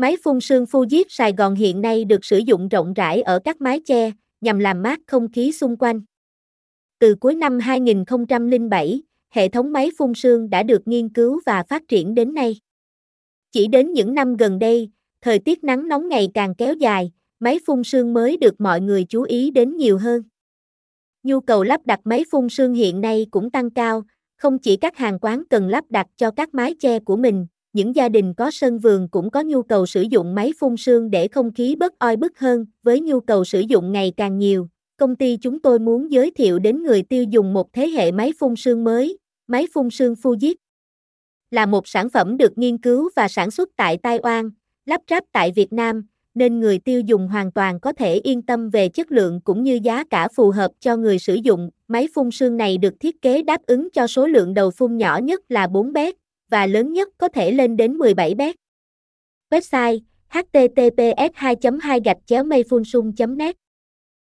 Máy phun sương Fuji Sài Gòn hiện nay được sử dụng rộng rãi ở các mái che, nhằm làm mát không khí xung quanh. Từ cuối năm 2007, hệ thống máy phun sương đã được nghiên cứu và phát triển đến nay. Chỉ đến những năm gần đây, thời tiết nắng nóng ngày càng kéo dài, máy phun sương mới được mọi người chú ý đến nhiều hơn. Nhu cầu lắp đặt máy phun sương hiện nay cũng tăng cao, không chỉ các hàng quán cần lắp đặt cho các mái che của mình, những gia đình có sân vườn cũng có nhu cầu sử dụng máy phun sương để không khí bớt oi bức hơn, với nhu cầu sử dụng ngày càng nhiều. Công ty chúng tôi muốn giới thiệu đến người tiêu dùng một thế hệ máy phun sương mới, máy phun sương Fuji. Là một sản phẩm được nghiên cứu và sản xuất tại Taiwan, lắp ráp tại Việt Nam, nên người tiêu dùng hoàn toàn có thể yên tâm về chất lượng cũng như giá cả phù hợp cho người sử dụng. Máy phun sương này được thiết kế đáp ứng cho số lượng đầu phun nhỏ nhất là 4 bét, và lớn nhất có thể lên đến 17 bet. Website https 2 2 mayfunsung net